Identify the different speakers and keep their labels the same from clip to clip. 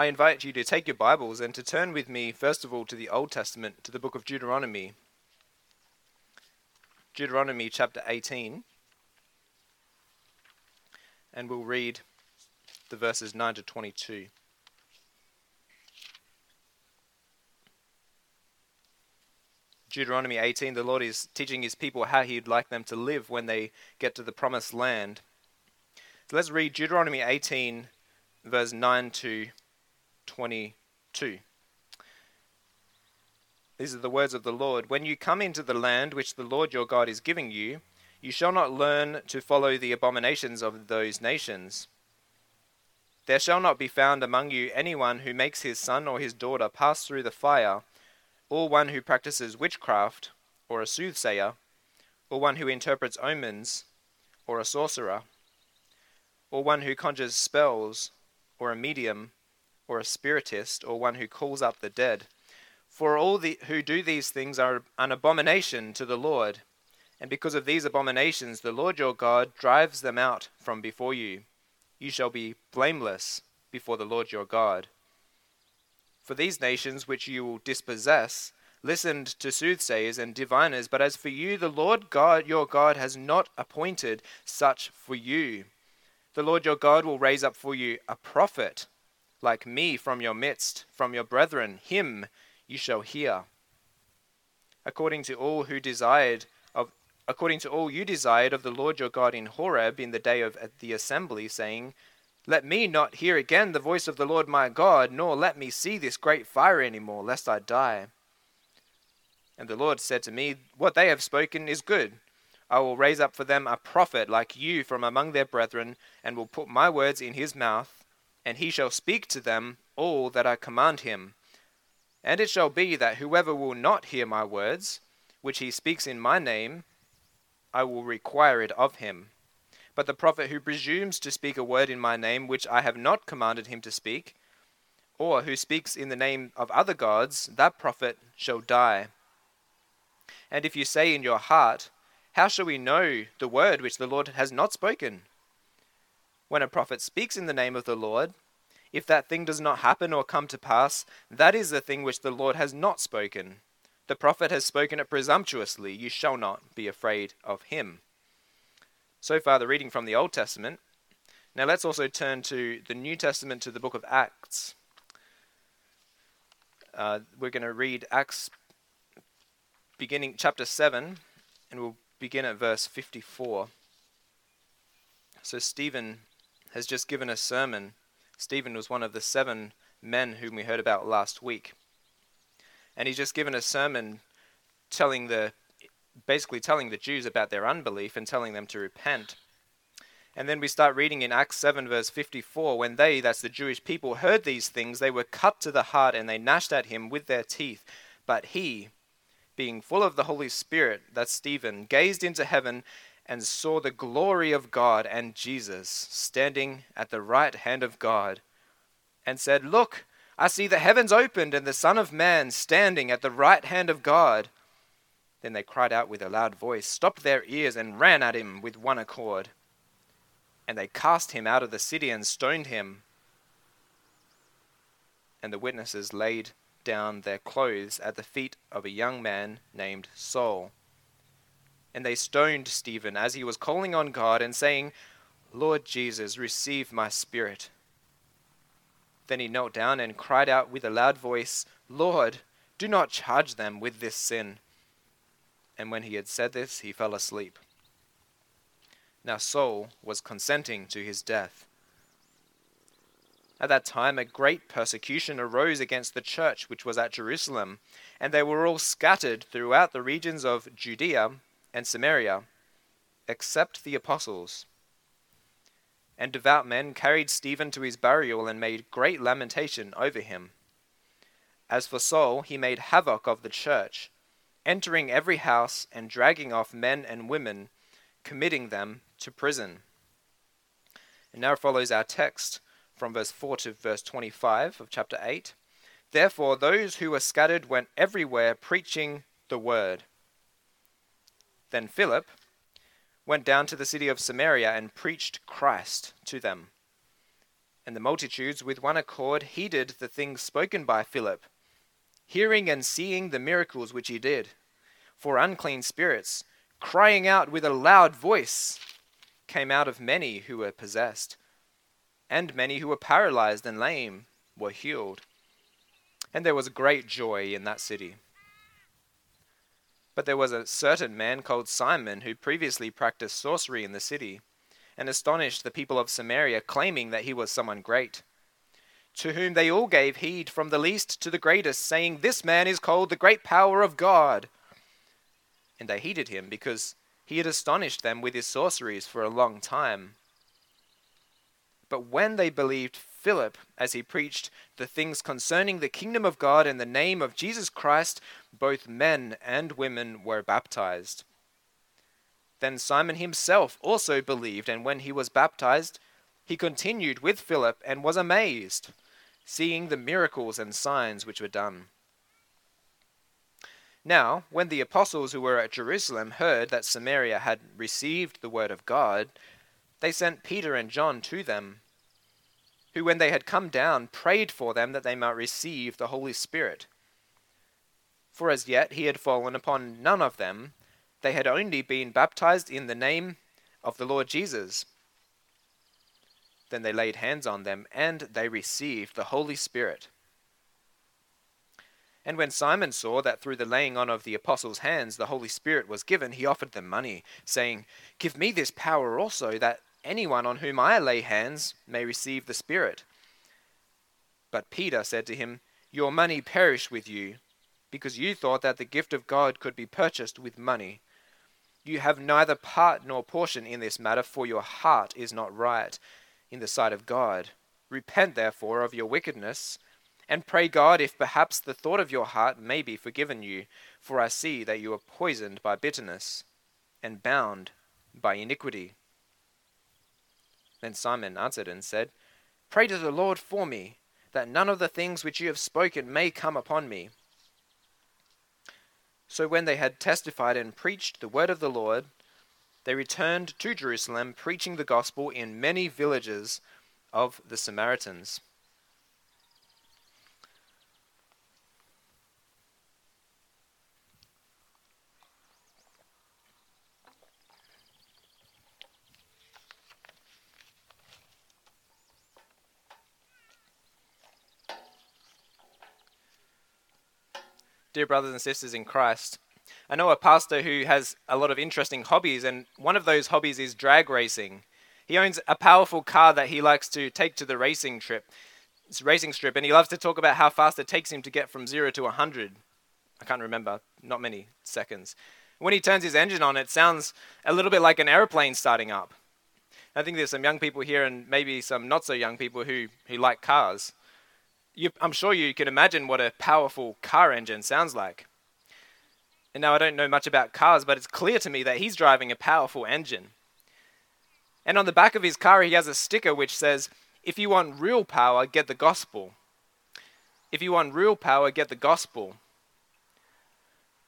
Speaker 1: I invite you to take your Bibles and to turn with me, first of all, to the Old Testament, to the book of Deuteronomy. Deuteronomy chapter 18. And we'll read the verses 9 to 22. Deuteronomy 18, the Lord is teaching his people how he'd like them to live when they get to the promised land. So let's read Deuteronomy 18, verse 9 to 22. These are the words of the Lord. When you come into the land which the Lord your God is giving you, you shall not learn to follow the abominations of those nations. There shall not be found among you anyone who makes his son or his daughter pass through the fire or one who practices witchcraft, or a soothsayer, or one who interprets omens, or a sorcerer, or one who conjures spells, or a medium, or a spiritist, or one who calls up the dead. For all the, who do these things are an abomination to the Lord, and because of these abominations the Lord your God drives them out from before you. You shall be blameless before the Lord your God. For these nations which you will dispossess listened to soothsayers and diviners, but as for you, the Lord God your God has not appointed such for you. The Lord your God will raise up for you a prophet like me from your midst, from your brethren, him you shall hear. According to all who desired of according to all you desired of the Lord your God in Horeb in the day of the assembly, saying, let me not hear again the voice of the Lord my God, nor let me see this great fire any more, lest I die. And the Lord said to me, What they have spoken is good. I will raise up for them a prophet like you from among their brethren, and will put my words in his mouth, and he shall speak to them all that I command him. And it shall be that whoever will not hear my words, which he speaks in my name, I will require it of him. But the prophet who presumes to speak a word in my name which I have not commanded him to speak, or who speaks in the name of other gods, that prophet shall die. And if you say in your heart, How shall we know the word which the Lord has not spoken? When a prophet speaks in the name of the Lord, if that thing does not happen or come to pass, that is the thing which the Lord has not spoken. The prophet has spoken it presumptuously. You shall not be afraid of him. So far, the reading from the Old Testament. Now let's also turn to the New Testament, to the book of Acts. Uh, we're going to read Acts beginning chapter 7, and we'll begin at verse 54. So, Stephen has just given a sermon. Stephen was one of the seven men whom we heard about last week. And he's just given a sermon telling the basically telling the Jews about their unbelief and telling them to repent. And then we start reading in Acts 7, verse 54 when they, that's the Jewish people, heard these things, they were cut to the heart and they gnashed at him with their teeth. But he, being full of the Holy Spirit, that's Stephen, gazed into heaven and saw the glory of God and Jesus standing at the right hand of God, and said, Look, I see the heavens opened and the Son of Man standing at the right hand of God. Then they cried out with a loud voice, stopped their ears, and ran at him with one accord. And they cast him out of the city and stoned him. And the witnesses laid down their clothes at the feet of a young man named Saul. And they stoned Stephen as he was calling on God and saying, Lord Jesus, receive my spirit. Then he knelt down and cried out with a loud voice, Lord, do not charge them with this sin. And when he had said this, he fell asleep. Now Saul was consenting to his death. At that time, a great persecution arose against the church which was at Jerusalem, and they were all scattered throughout the regions of Judea and Samaria, except the apostles. And devout men carried Stephen to his burial and made great lamentation over him. As for Saul, he made havoc of the church entering every house and dragging off men and women, committing them to prison. And now follows our text from verse 4 to verse 25 of chapter 8. Therefore, those who were scattered went everywhere preaching the word. Then Philip went down to the city of Samaria and preached Christ to them. And the multitudes with one accord heeded the things spoken by Philip, hearing and seeing the miracles which he did. For unclean spirits, crying out with a loud voice, came out of many who were possessed, and many who were paralyzed and lame were healed. And there was great joy in that city. But there was a certain man called Simon who previously practiced sorcery in the city and astonished the people of Samaria, claiming that he was someone great. To whom they all gave heed, from the least to the greatest, saying, This man is called the great power of God. And they heeded him, because he had astonished them with his sorceries for a long time. But when they believed Philip as he preached the things concerning the kingdom of God in the name of Jesus Christ, both men and women were baptized. Then Simon himself also believed, and when he was baptized, he continued with Philip and was amazed, seeing the miracles and signs which were done. Now, when the apostles who were at Jerusalem heard that Samaria had received the word of God, they sent Peter and John to them, who, when they had come down, prayed for them that they might receive the Holy Spirit. For as yet he had fallen upon none of them they had only been baptized in the name of the Lord Jesus. Then they laid hands on them, and they received the Holy Spirit. And when Simon saw that through the laying on of the apostles' hands the Holy Spirit was given, he offered them money, saying, Give me this power also, that anyone on whom I lay hands may receive the Spirit. But Peter said to him, Your money perish with you, because you thought that the gift of God could be purchased with money. You have neither part nor portion in this matter, for your heart is not right in the sight of God. Repent, therefore, of your wickedness, and pray God if perhaps the thought of your heart may be forgiven you, for I see that you are poisoned by bitterness, and bound by iniquity. Then Simon answered and said, Pray to the Lord for me, that none of the things which you have spoken may come upon me. So when they had testified and preached the word of the Lord, they returned to Jerusalem, preaching the gospel in many villages of the Samaritans. Dear brothers and sisters in Christ, I know a pastor who has a lot of interesting hobbies, and one of those hobbies is drag racing. He owns a powerful car that he likes to take to the racing trip, racing strip, and he loves to talk about how fast it takes him to get from zero to 100. I can't remember, not many seconds. When he turns his engine on, it sounds a little bit like an aeroplane starting up. I think there's some young people here and maybe some not so young people who, who like cars you, I'm sure you can imagine what a powerful car engine sounds like. And now I don't know much about cars, but it's clear to me that he's driving a powerful engine. And on the back of his car, he has a sticker which says, If you want real power, get the gospel. If you want real power, get the gospel.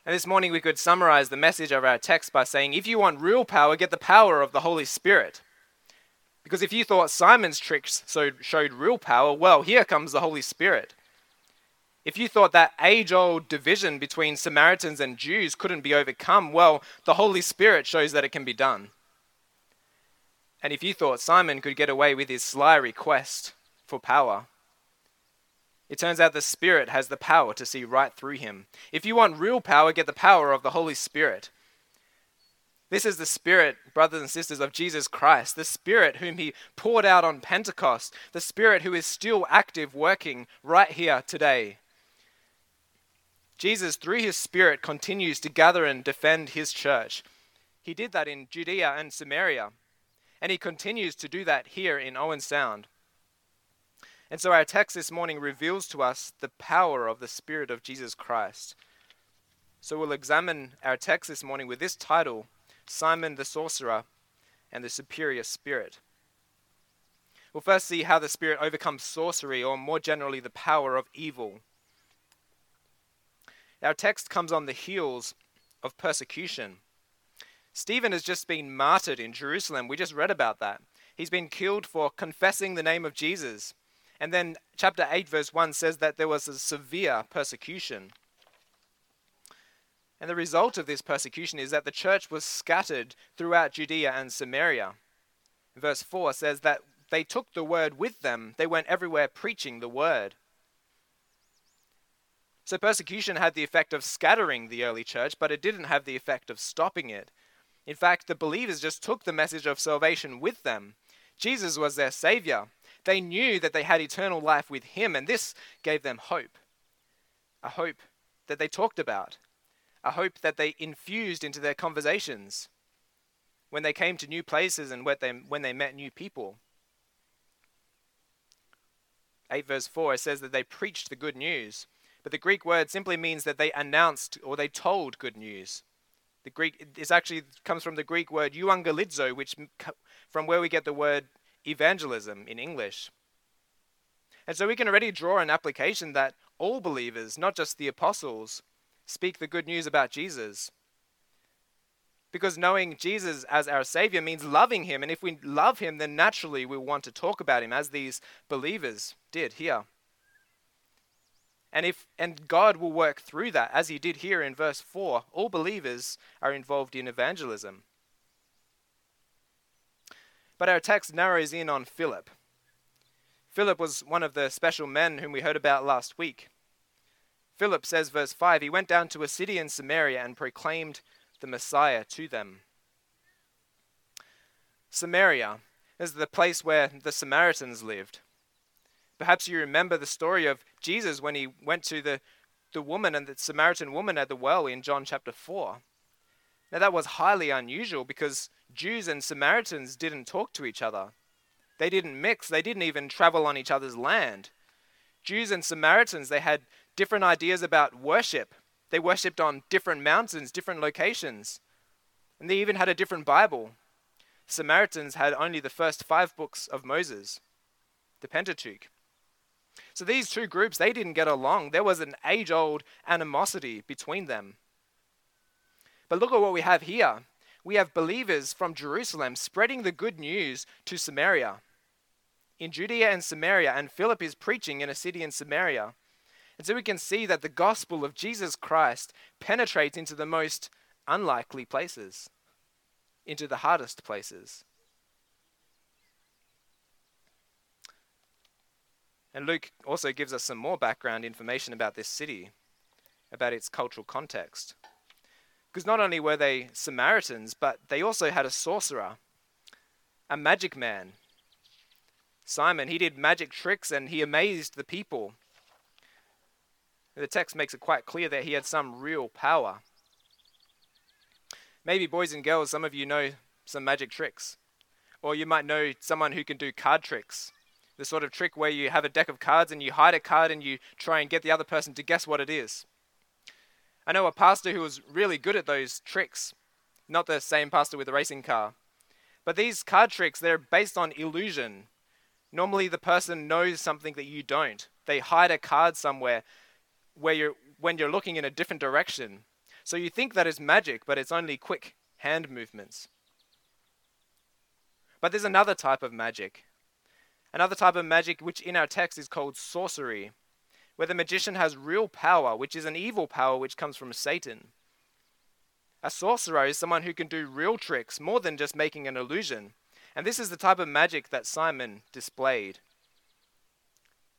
Speaker 1: And this morning we could summarize the message of our text by saying, If you want real power, get the power of the Holy Spirit. Because if you thought Simon's tricks so showed real power, well, here comes the Holy Spirit. If you thought that age old division between Samaritans and Jews couldn't be overcome, well, the Holy Spirit shows that it can be done. And if you thought Simon could get away with his sly request for power, it turns out the Spirit has the power to see right through him. If you want real power, get the power of the Holy Spirit. This is the Spirit, brothers and sisters, of Jesus Christ, the Spirit whom He poured out on Pentecost, the Spirit who is still active, working right here today. Jesus, through His Spirit, continues to gather and defend His church. He did that in Judea and Samaria, and He continues to do that here in Owen Sound. And so our text this morning reveals to us the power of the Spirit of Jesus Christ. So we'll examine our text this morning with this title Simon the sorcerer, and the superior spirit. We'll first see how the spirit overcomes sorcery, or more generally, the power of evil. Our text comes on the heels of persecution. Stephen has just been martyred in Jerusalem. We just read about that. He He's been killed for confessing the name of Jesus. And then chapter 8, verse 1 says that there was a severe persecution. And the result of this persecution is that the church was scattered throughout Judea and Samaria. Verse 4 says that they took the word with them, they went everywhere preaching the word. So persecution had the effect of scattering the early church, but it didn't have the effect of stopping it. In fact, the believers just took the message of salvation with them. Jesus was their Savior. They knew that they had eternal life with Him, and this gave them hope. A hope that they talked about, a hope that they infused into their conversations when they came to new places and when they, met new people. 8 verse 4 says that they preached the good news. But the Greek word simply means that they announced or they told good news. The Greek this actually comes from the Greek word euangelizo, which from where we get the word evangelism in English. And so we can already draw an application that all believers, not just the apostles, speak the good news about Jesus. Because knowing Jesus as our Savior means loving Him. And if we love Him, then naturally we want to talk about Him as these believers did here. And if and God will work through that as he did here in verse 4. All believers are involved in evangelism. But our text narrows in on Philip. Philip was one of the special men whom we heard about last week. Philip says verse 5, he went down to a city in Samaria and proclaimed the Messiah to them. Samaria is the place where the Samaritans lived. Perhaps you remember the story of Jesus when he went to the, the woman and the Samaritan woman at the well in John chapter 4. Now, that was highly unusual because Jews and Samaritans didn't talk to each other. They didn't mix, they didn't even travel on each other's land. Jews and Samaritans, they had different ideas about worship. They worshipped on different mountains, different locations. And they even had a different Bible. Samaritans had only the first five books of Moses, the Pentateuch. So these two groups, they didn't get along. There was an age old animosity between them. But look at what we have here. We have believers from Jerusalem spreading the good news to Samaria. In Judea and Samaria, and Philip is preaching in a city in Samaria. And so we can see that the gospel of Jesus Christ penetrates into the most unlikely places, into the hardest places. And Luke also gives us some more background information about this city, about its cultural context. Because not only were they Samaritans, but they also had a sorcerer, a magic man. Simon, he did magic tricks and he amazed the people. The text makes it quite clear that he had some real power. Maybe, boys and girls, some of you know some magic tricks. Or you might know someone who can do card tricks the sort of trick where you have a deck of cards and you hide a card and you try and get the other person to guess what it is. I know a pastor who was really good at those tricks, not the same pastor with a racing car. But these card tricks, they're based on illusion. Normally, the person knows something that you don't. They hide a card somewhere where you're, when you're looking in a different direction. So you think that is magic, but it's only quick hand movements. But there's another type of magic, Another type of magic, which in our text is called sorcery, where the magician has real power, which is an evil power which comes from Satan. A sorcerer is someone who can do real tricks more than just making an illusion. And this is the type of magic that Simon displayed.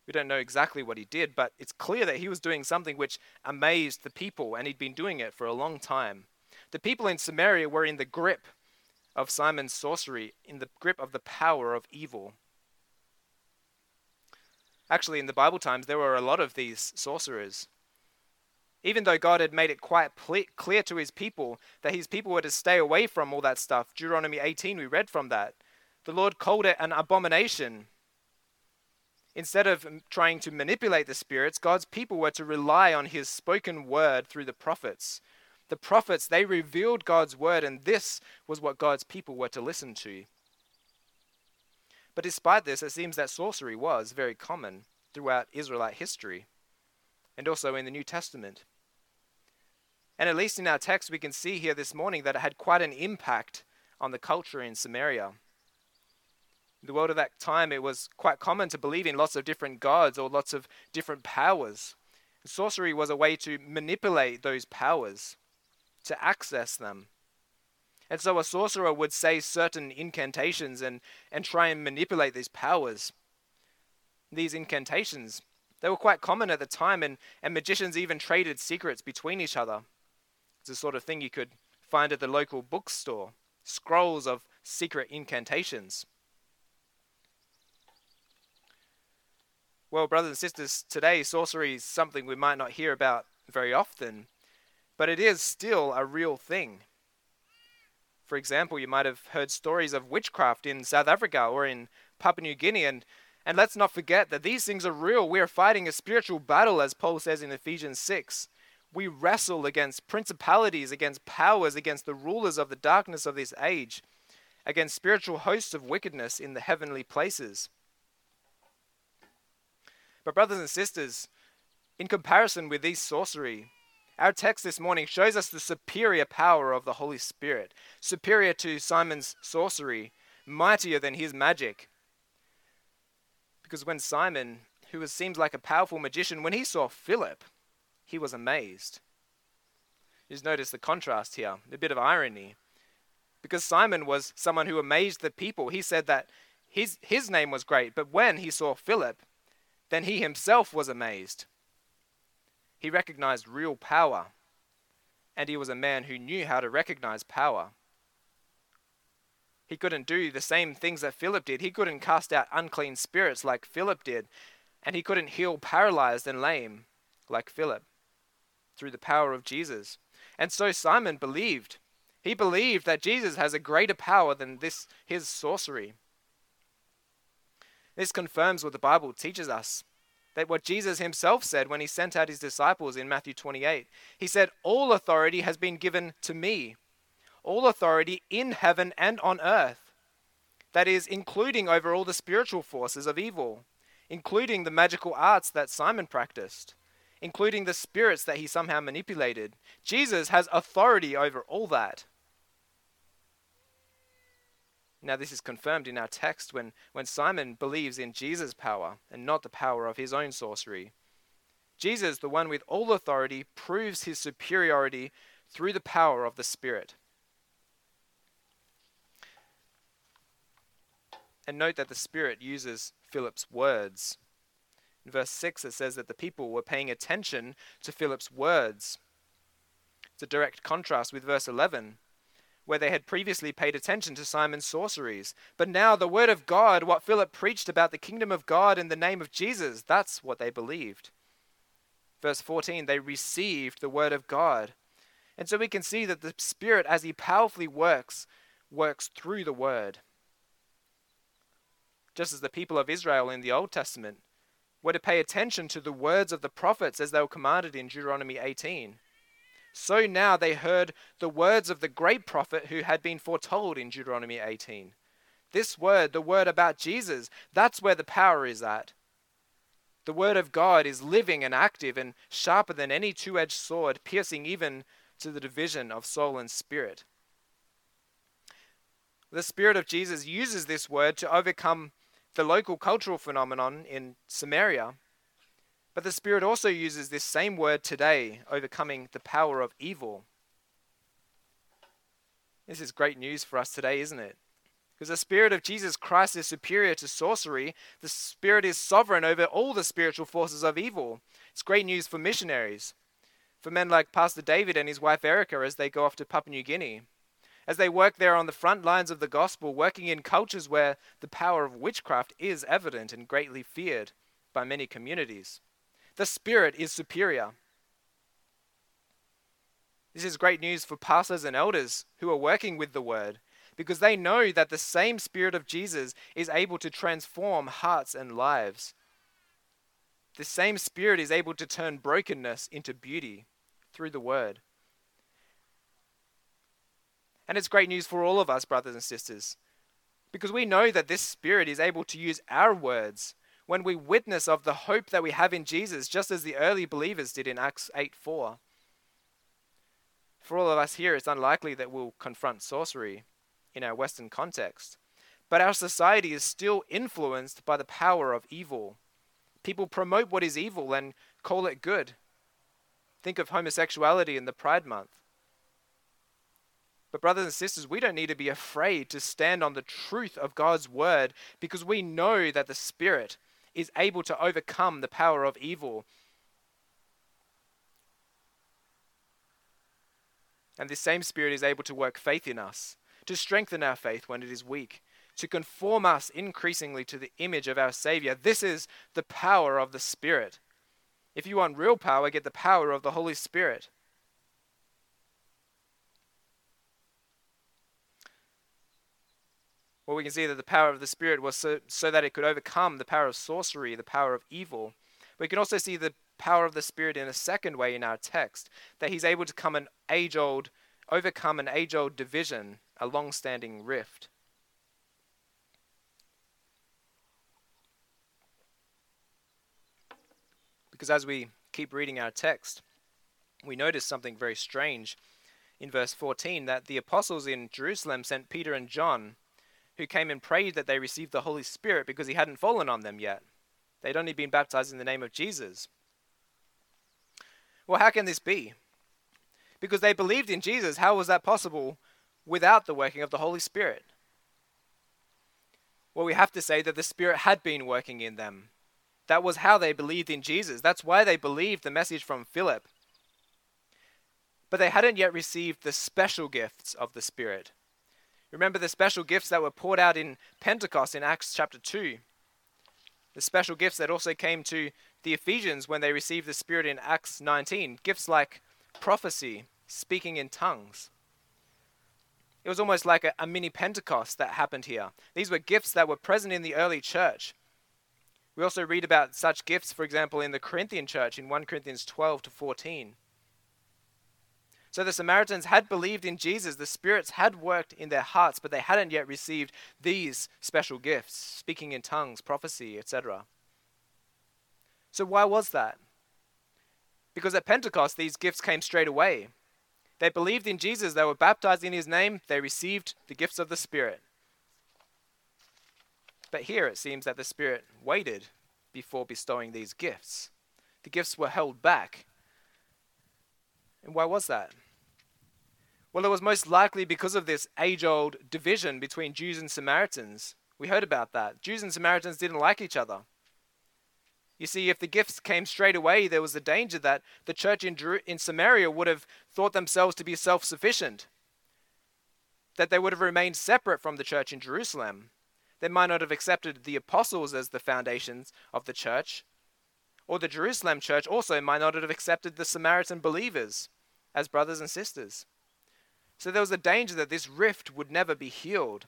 Speaker 1: We don't know exactly what he did, but it's clear that he was doing something which amazed the people, and he'd been doing it for a long time. The people in Samaria were in the grip of Simon's sorcery, in the grip of the power of evil. Actually, in the Bible times, there were a lot of these sorcerers. Even though God had made it quite clear to his people that his people were to stay away from all that stuff, Deuteronomy 18, we read from that, the Lord called it an abomination. Instead of trying to manipulate the spirits, God's people were to rely on his spoken word through the prophets. The prophets, they revealed God's word, and this was what God's people were to listen to. But despite this, it seems that sorcery was very common throughout Israelite history and also in the New Testament. And at least in our text, we can see here this morning that it had quite an impact on the culture in Samaria. In the world of that time, it was quite common to believe in lots of different gods or lots of different powers. Sorcery was a way to manipulate those powers, to access them. And so a sorcerer would say certain incantations and, and try and manipulate these powers. These incantations, they were quite common at the time, and, and magicians even traded secrets between each other. It's the sort of thing you could find at the local bookstore scrolls of secret incantations. Well, brothers and sisters, today sorcery is something we might not hear about very often, but it is still a real thing. For example, you might have heard stories of witchcraft in South Africa or in Papua New Guinea, and, and let's not forget that these things are real. We are fighting a spiritual battle, as Paul says in Ephesians 6. We wrestle against principalities, against powers, against the rulers of the darkness of this age, against spiritual hosts of wickedness in the heavenly places. But, brothers and sisters, in comparison with these sorcery, our text this morning shows us the superior power of the Holy Spirit, superior to Simon's sorcery, mightier than his magic. Because when Simon, who seems like a powerful magician, when he saw Philip, he was amazed. Just notice the contrast here, a bit of irony. Because Simon was someone who amazed the people, he said that his, his name was great, but when he saw Philip, then he himself was amazed. He recognized real power, and he was a man who knew how to recognize power. He couldn't do the same things that Philip did. He couldn't cast out unclean spirits like Philip did, and he couldn't heal paralyzed and lame like Philip through the power of Jesus. And so Simon believed. He believed that Jesus has a greater power than this his sorcery. This confirms what the Bible teaches us. That what Jesus himself said when he sent out his disciples in Matthew 28. He said, All authority has been given to me, all authority in heaven and on earth. That is, including over all the spiritual forces of evil, including the magical arts that Simon practiced, including the spirits that he somehow manipulated. Jesus has authority over all that. Now, this is confirmed in our text when, when Simon believes in Jesus' power and not the power of his own sorcery. Jesus, the one with all authority, proves his superiority through the power of the Spirit. And note that the Spirit uses Philip's words. In verse 6, it says that the people were paying attention to Philip's words. It's a direct contrast with verse 11, where they had previously paid attention to Simon's sorceries. But now the word of God, what Philip preached about the kingdom of God in the name of Jesus, that's what they believed. Verse 14, they received the word of God. And so we can see that the Spirit, as He powerfully works, works through the word. Just as the people of Israel in the Old Testament were to pay attention to the words of the prophets as they were commanded in Deuteronomy 18 so now they heard the words of the great prophet who had been foretold in Deuteronomy 18. This word, the word about Jesus, that's where the power is at. The word of God is living and active and sharper than any two edged sword, piercing even to the division of soul and spirit. The Spirit of Jesus uses this word to overcome the local cultural phenomenon in Samaria but the Spirit also uses this same word today, overcoming the power of evil. This is great news for us today, isn't it? Because the Spirit of Jesus Christ is superior to sorcery. The Spirit is sovereign over all the spiritual forces of evil. It's great news for missionaries, for men like Pastor David and his wife Erica as they go off to Papua New Guinea, as they work there on the front lines of the gospel, working in cultures where the power of witchcraft is evident and greatly feared by many communities. The Spirit is superior. This is great news for pastors and elders who are working with the Word because they know that the same Spirit of Jesus is able to transform hearts and lives. The same Spirit is able to turn brokenness into beauty through the Word. And it's great news for all of us, brothers and sisters, because we know that this Spirit is able to use our words when we witness of the hope that we have in Jesus, just as the early believers did in Acts 8 4. For all of us here, it's unlikely that we'll confront sorcery in our Western context. But our society is still influenced by the power of evil. People promote what is evil and call it good. Think of homosexuality in the Pride Month. But, brothers and sisters, we don't need to be afraid to stand on the truth of God's word because we know that the Spirit is able to overcome the power of evil. And this same Spirit is able to work faith in us, to strengthen our faith when it is weak, to conform us increasingly to the image of our Savior. This is the power of the Spirit. If you want real power, get the power of the Holy Spirit. Well, we can see that the power of the Spirit was so, so that it could overcome the power of sorcery, the power of evil. We can also see the power of the Spirit in a second way in our text, that He's able to come an age old, overcome an age old division, a long standing rift. Because as we keep reading our text, we notice something very strange in verse 14 that the apostles in Jerusalem sent Peter and John who came and prayed that they received the Holy Spirit because he hadn't fallen on them yet. They'd only been baptized in the name of Jesus. Well, how can this be? Because they believed in Jesus. How was that possible without the working of the Holy Spirit? Well, we have to say that the Spirit had been working in them. That was how they believed in Jesus. That's why they believed the message from Philip. But they hadn't yet received the special gifts of the Spirit. Remember the special gifts that were poured out in Pentecost in Acts chapter 2. The special gifts that also came to the Ephesians when they received the Spirit in Acts 19. Gifts like prophecy, speaking in tongues. It was almost like a, a, mini Pentecost that happened here. These were gifts that were present in the early church. We also read about such gifts, for example, in the Corinthian church in 1 Corinthians 12 to 14. So the Samaritans had believed in Jesus, the spirits had worked in their hearts, but they hadn't yet received these special gifts speaking in tongues, prophecy, etc. So why was that? Because at Pentecost, these gifts came straight away. They believed in Jesus, they were baptized in his name, they received the gifts of the Spirit. But here it seems that the Spirit waited before bestowing these gifts. The gifts were held back. And why was that? Well, it was most likely because of this age old division between Jews and Samaritans. We heard about that. Jews and Samaritans didn't like each other. You see, if the gifts came straight away, there was a danger that the church in, Jer- in Samaria would have thought themselves to be self sufficient, that they would have remained separate from the church in Jerusalem. They might not have accepted the apostles as the foundations of the church, or the Jerusalem church also might not have accepted the Samaritan believers as brothers and sisters. So there was a danger that this rift would never be healed.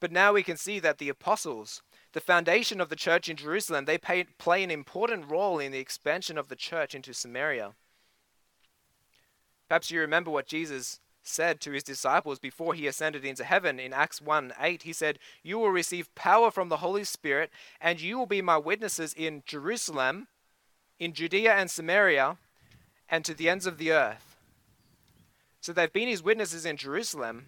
Speaker 1: But now we can see that the apostles, the foundation of the church in Jerusalem, they pay, play an important role in the expansion of the church into Samaria. Perhaps you remember what Jesus said to his disciples before he ascended into heaven in Acts 1 8. He said, You will receive power from the Holy Spirit, and you will be my witnesses in Jerusalem, in Judea and Samaria, and to the ends of the earth. So they've been his witnesses in Jerusalem,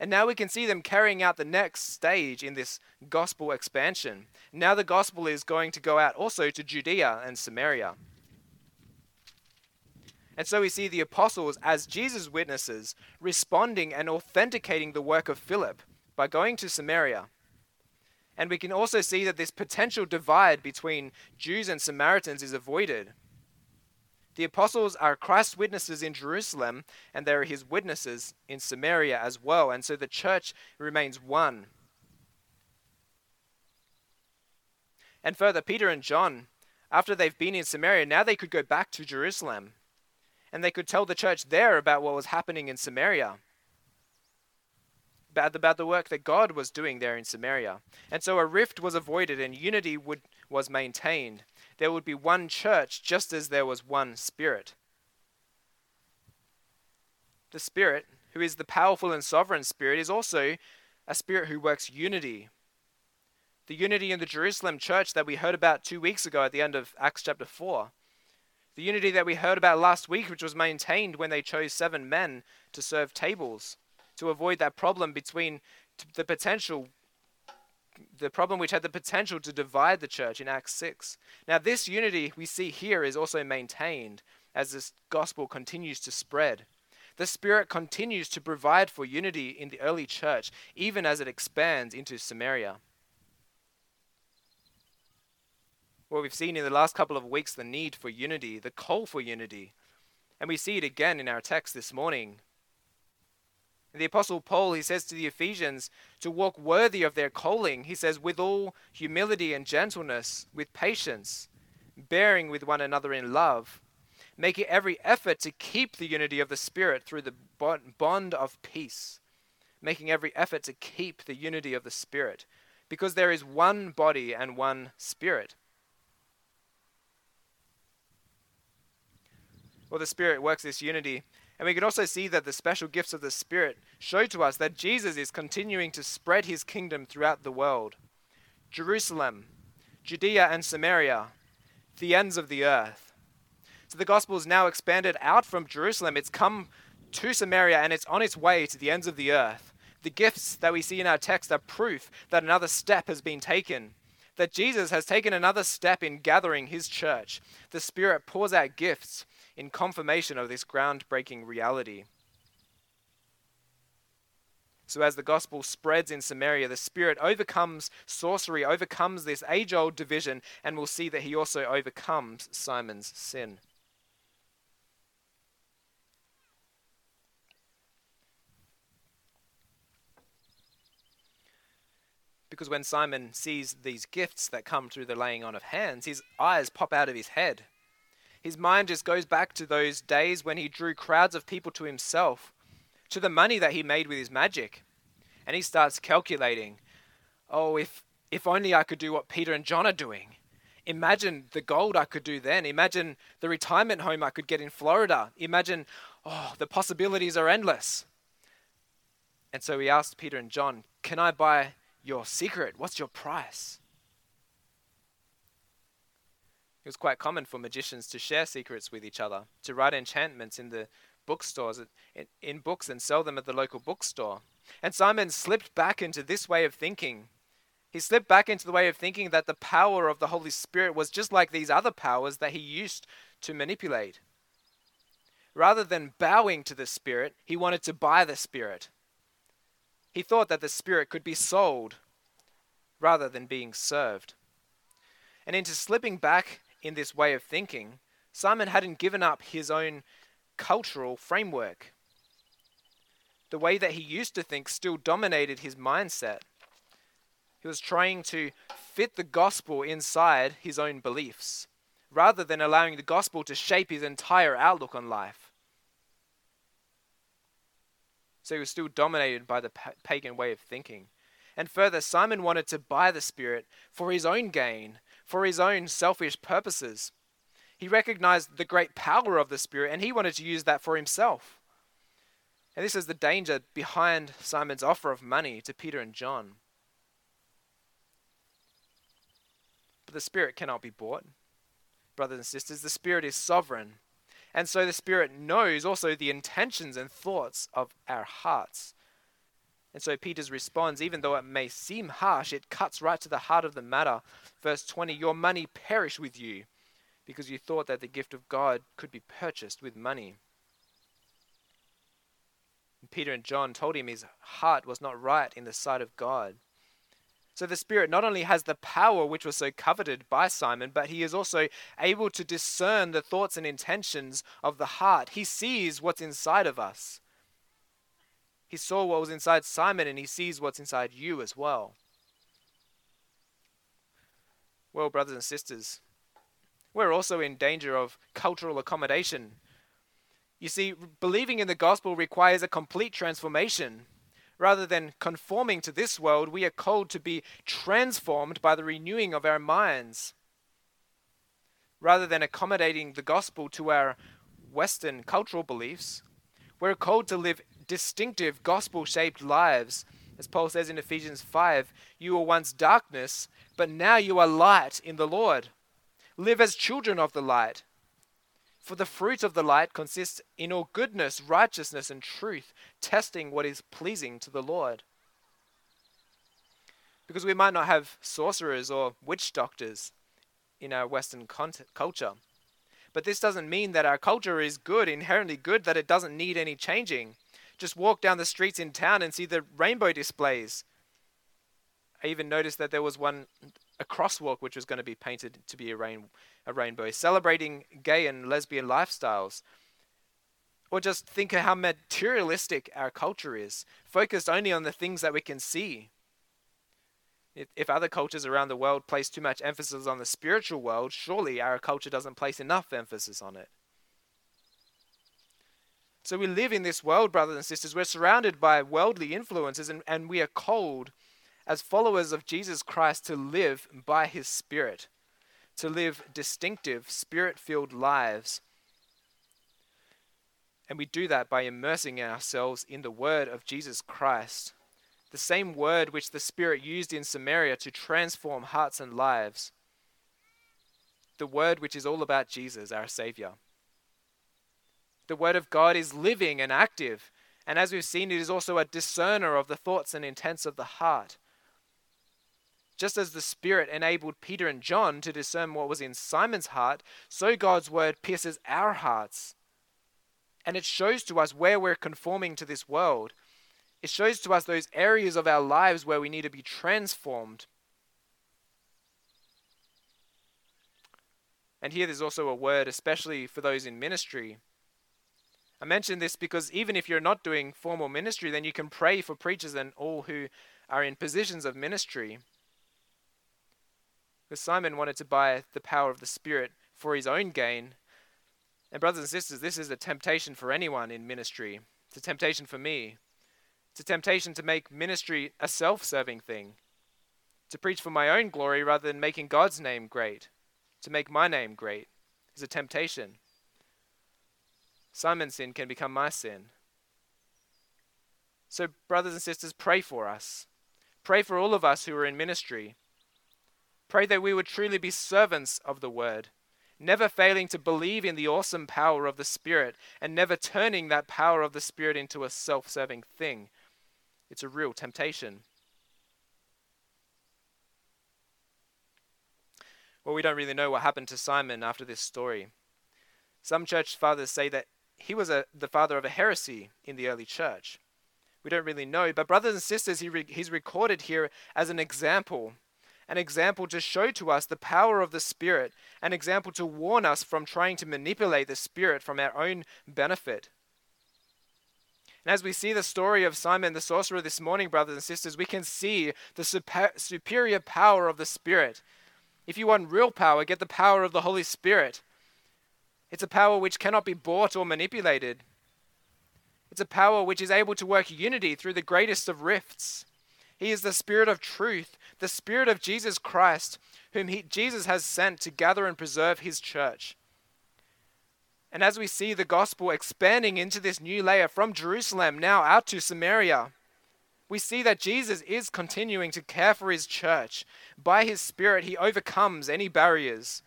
Speaker 1: and now we can see them carrying out the next stage in this gospel expansion. Now the gospel is going to go out also to Judea and Samaria. And so we see the apostles as Jesus' witnesses responding and authenticating the work of Philip by going to Samaria. And we can also see that this potential divide between Jews and Samaritans is avoided the apostles are Christ's witnesses in Jerusalem, and they are his witnesses in Samaria as well. And so the church remains one. And further, Peter and John, after they've been in Samaria, now they could go back to Jerusalem. And they could tell the church there about what was happening in Samaria, about, about the work that God was doing there in Samaria. And so a rift was avoided and unity would, was maintained there would be one church just as there was one Spirit. The Spirit, who is the powerful and sovereign Spirit, is also a Spirit who works unity. The unity in the Jerusalem church that we heard about two weeks ago at the end of Acts chapter 4. The unity that we heard about last week, which was maintained when they chose seven men to serve tables, to avoid that problem between the potential the problem which had the potential to divide the church in Acts 6. Now, this unity we see here is also maintained as this gospel continues to spread. The Spirit continues to provide for unity in the early church, even as it expands into Samaria. Well, we've seen in the last couple of weeks the need for unity, the call for unity. And we see it again in our text this morning. The Apostle Paul, he says to the Ephesians to walk worthy of their calling. He says, with all humility and gentleness, with patience, bearing with one another in love making every effort to keep the unity of the Spirit through the bond of peace. Making every effort to keep the unity of the Spirit, because there is one body and one Spirit. Well, the Spirit works this unity, and we can also see that the special gifts of the Spirit show to us that Jesus is continuing to spread his kingdom throughout the world. Jerusalem, Judea and Samaria, the ends of the earth. So the gospel is now expanded out from Jerusalem. It's come to Samaria and it's on its way to the ends of the earth. The gifts that we see in our text are proof that another step has been taken, that Jesus has taken another step in gathering his church. The Spirit pours out gifts in confirmation of this groundbreaking reality. So, as the gospel spreads in Samaria, the Spirit overcomes sorcery, overcomes this age old division, and we'll see that he also overcomes Simon's sin. because when Simon sees these gifts that come through the laying on of hands, his eyes pop out of his head. His mind just goes back to those days when he drew crowds of people to himself, to the money that he made with his magic. And he starts calculating, oh, if, if only I could do what Peter and John are doing. Imagine the gold I could do then. Imagine the retirement home I could get in Florida. Imagine, oh, the possibilities are endless. And so he asked Peter and John, Can I buy your secret? What's your price? It was quite common for magicians to share secrets with each other, to write enchantments in the bookstores, in, books, and sell them at the local bookstore. And Simon slipped back into this way of thinking. He slipped back into the way of thinking that the power of the Holy Spirit was just like these other powers that he used to manipulate. Rather than bowing to the Spirit, he wanted to buy the Spirit. He thought that the Spirit could be sold rather than being served. And into slipping back in this way of thinking, Simon hadn't given up his own cultural framework. The way that he used to think still dominated his mindset. He was trying to fit the gospel inside his own beliefs, rather than allowing the gospel to shape his entire outlook on life. So he was still dominated by the pagan way of thinking. And further, Simon wanted to buy the Spirit for his own gain, for his own selfish purposes. He recognized the great power of the Spirit and he wanted to use that for himself. And this is the danger behind Simon's offer of money to Peter and John. But the Spirit cannot be bought. Brothers and sisters, the Spirit is sovereign. And so the Spirit knows also the intentions and thoughts of our hearts. And so Peter's responds, even though it may seem harsh, it cuts right to the heart of the matter. Verse 20 Your money perish with you, because you thought that the gift of God could be purchased with money. And Peter and John told him his heart was not right in the sight of God. So the Spirit not only has the power which was so coveted by Simon, but he is also able to discern the thoughts and intentions of the heart. He sees what's inside of us. He saw what was inside Simon, and he sees what's inside you as well. Well, brothers and sisters, we're also in danger of cultural accommodation. You see, believing in the gospel requires a complete transformation. Rather than conforming to this world, we are called to be transformed by the renewing of our minds. Rather than accommodating the gospel to our Western cultural beliefs, we're called to live distinctive gospel shaped lives. As Paul says in Ephesians 5, you were once darkness, but now you are light in the Lord. Live as children of the light. For the fruit of the light consists in all goodness, righteousness, and truth, testing what is pleasing to the Lord. Because we might not have sorcerers or witch doctors in our Western culture. But this doesn't mean that our culture is good, inherently good, that it doesn't need any changing. Just walk down the streets in town and see the rainbow displays. I even noticed that there was one, a crosswalk, which was going to be painted to be a, rain, a rainbow, celebrating gay and lesbian lifestyles. Or just think of how materialistic our culture is, focused only on the things that we can see. If, if other cultures around the world place too much emphasis on the spiritual world, surely our culture doesn't place enough emphasis on it. So we live in this world, brothers and sisters. We're surrounded by worldly influences, and, and we are called as followers of Jesus Christ to live by his Spirit, to live distinctive, spirit filled lives. And we do that by immersing ourselves in the Word of Jesus Christ the same word which the Spirit used in Samaria to transform hearts and lives. The word which is all about Jesus, our Savior. The word of God is living and active, and as we've seen, it is also a discerner of the thoughts and intents of the heart. Just as the Spirit enabled Peter and John to discern what was in Simon's heart, so God's word pierces our hearts. And it shows to us where we're conforming to this world it shows to us those areas of our lives where we need to be transformed. And here there's also a word, especially for those in ministry. I mention this because even if you're not doing formal ministry, then you can pray for preachers and all who are in positions of ministry. Because Simon wanted to buy the power of the Spirit for his own gain. And, brothers and sisters, this is a temptation for anyone in ministry. It's a temptation for me. It's a temptation to make ministry a self serving thing, to preach for my own glory rather than making God's name great, to make my name great, is a temptation. Simon's sin can become my sin. So, brothers and sisters, pray for us. Pray for all of us who are in ministry. Pray that we would truly be servants of the word, never failing to believe in the awesome power of the Spirit and never turning that power of the Spirit into a self serving thing, it's a real temptation. Well, we don't really know what happened to Simon after this story. Some church fathers say that he was a, the father of a heresy in the early church. We don't really know, but brothers and sisters, he re, he's recorded here as an example, an example to show to us the power of the Spirit, an example to warn us from trying to manipulate the Spirit from our own benefit. And as we see the story of Simon the sorcerer this morning, brothers and sisters, we can see the super- superior power of the Spirit. If you want real power, get the power of the Holy Spirit. It's a power which cannot be bought or manipulated. It's a power which is able to work unity through the greatest of rifts. He is the Spirit of truth, the Spirit of Jesus Christ, whom he, Jesus has sent to gather and preserve his church. And as we see the gospel expanding into this new layer from Jerusalem now out to Samaria, we see that Jesus is continuing to care for his church. By his Spirit, he overcomes any barriers.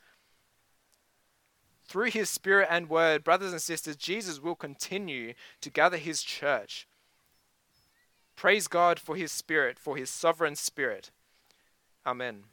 Speaker 1: Through his Spirit and word, brothers and sisters, Jesus will continue to gather his church. Praise God for his Spirit, for his sovereign Spirit. Amen.